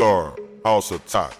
are House Attack.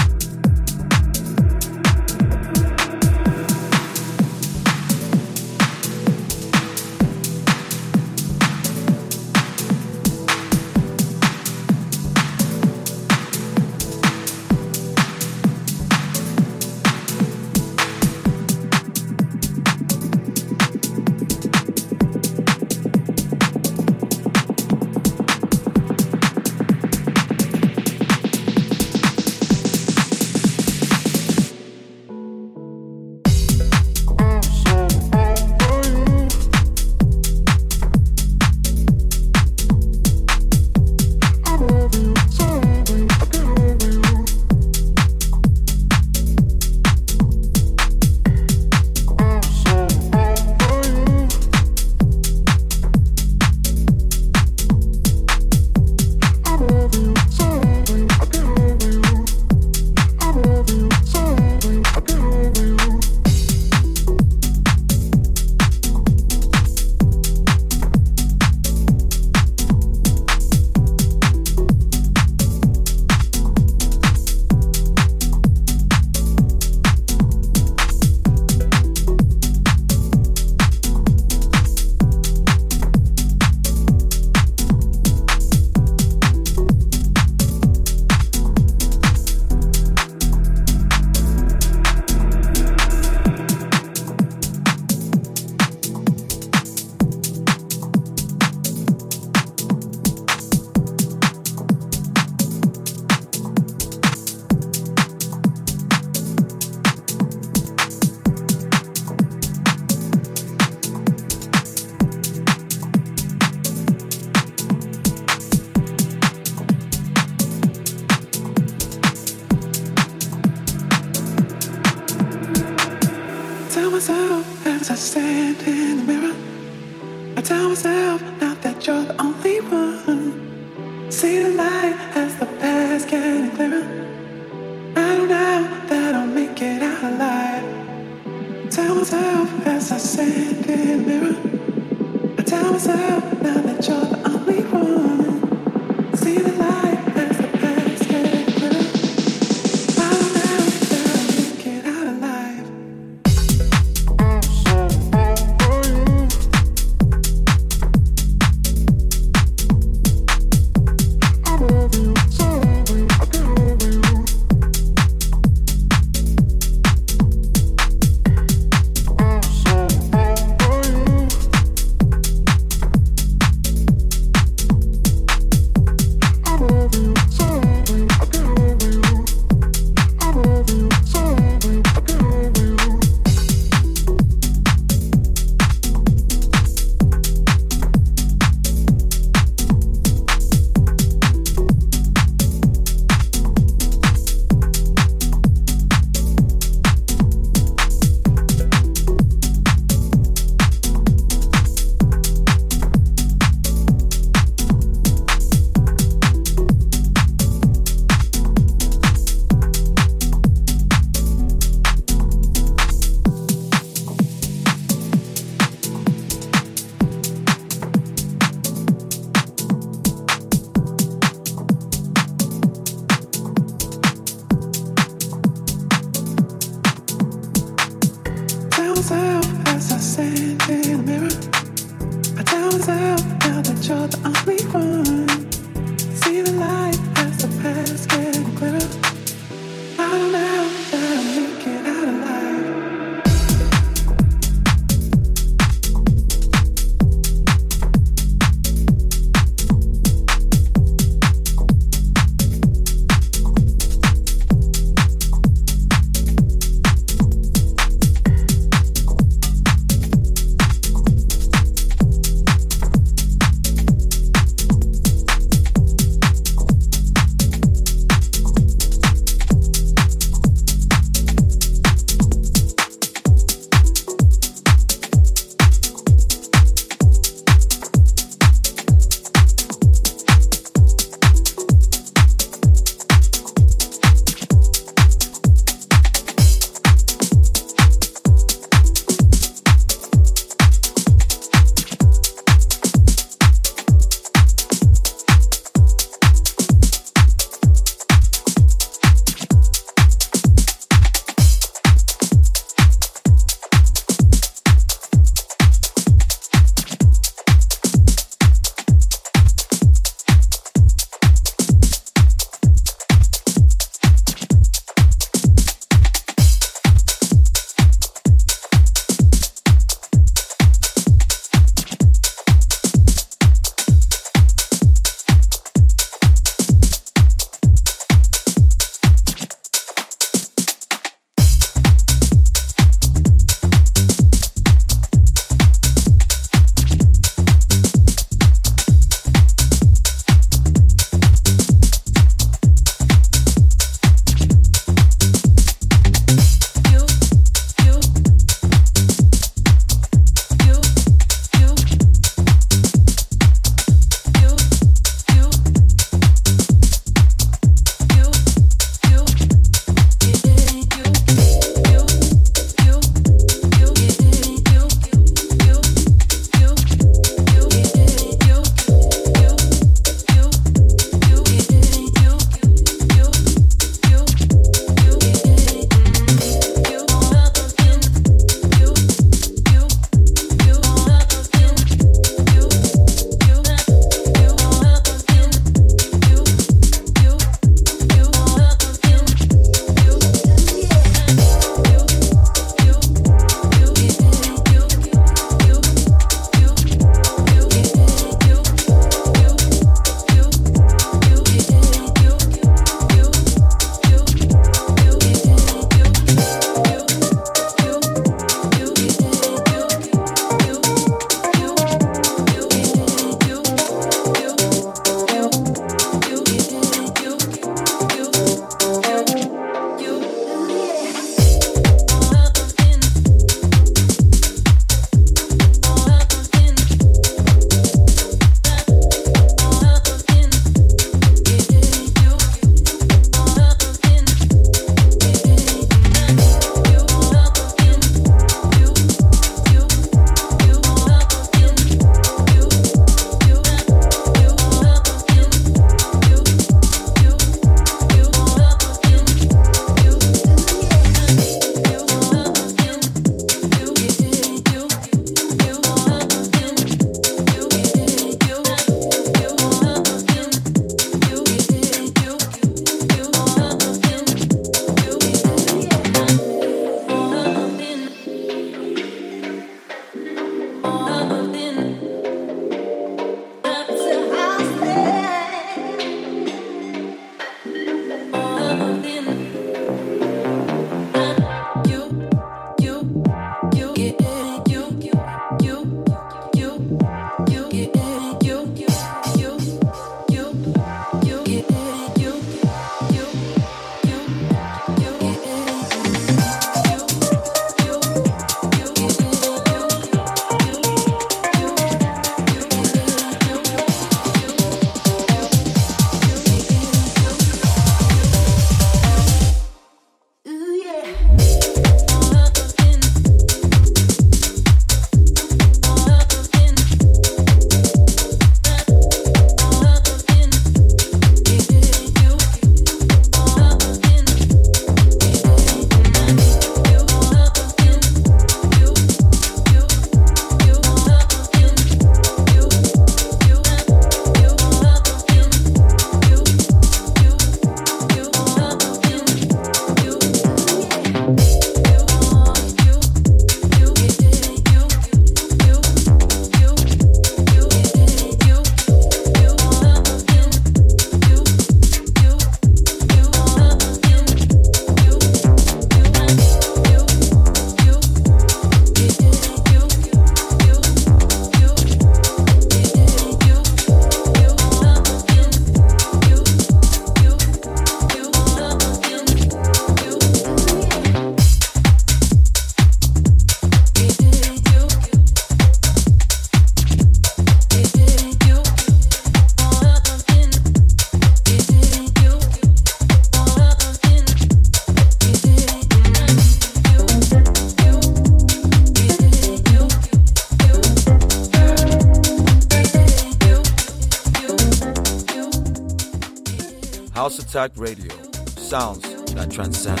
Attack Radio. Sounds that transcend.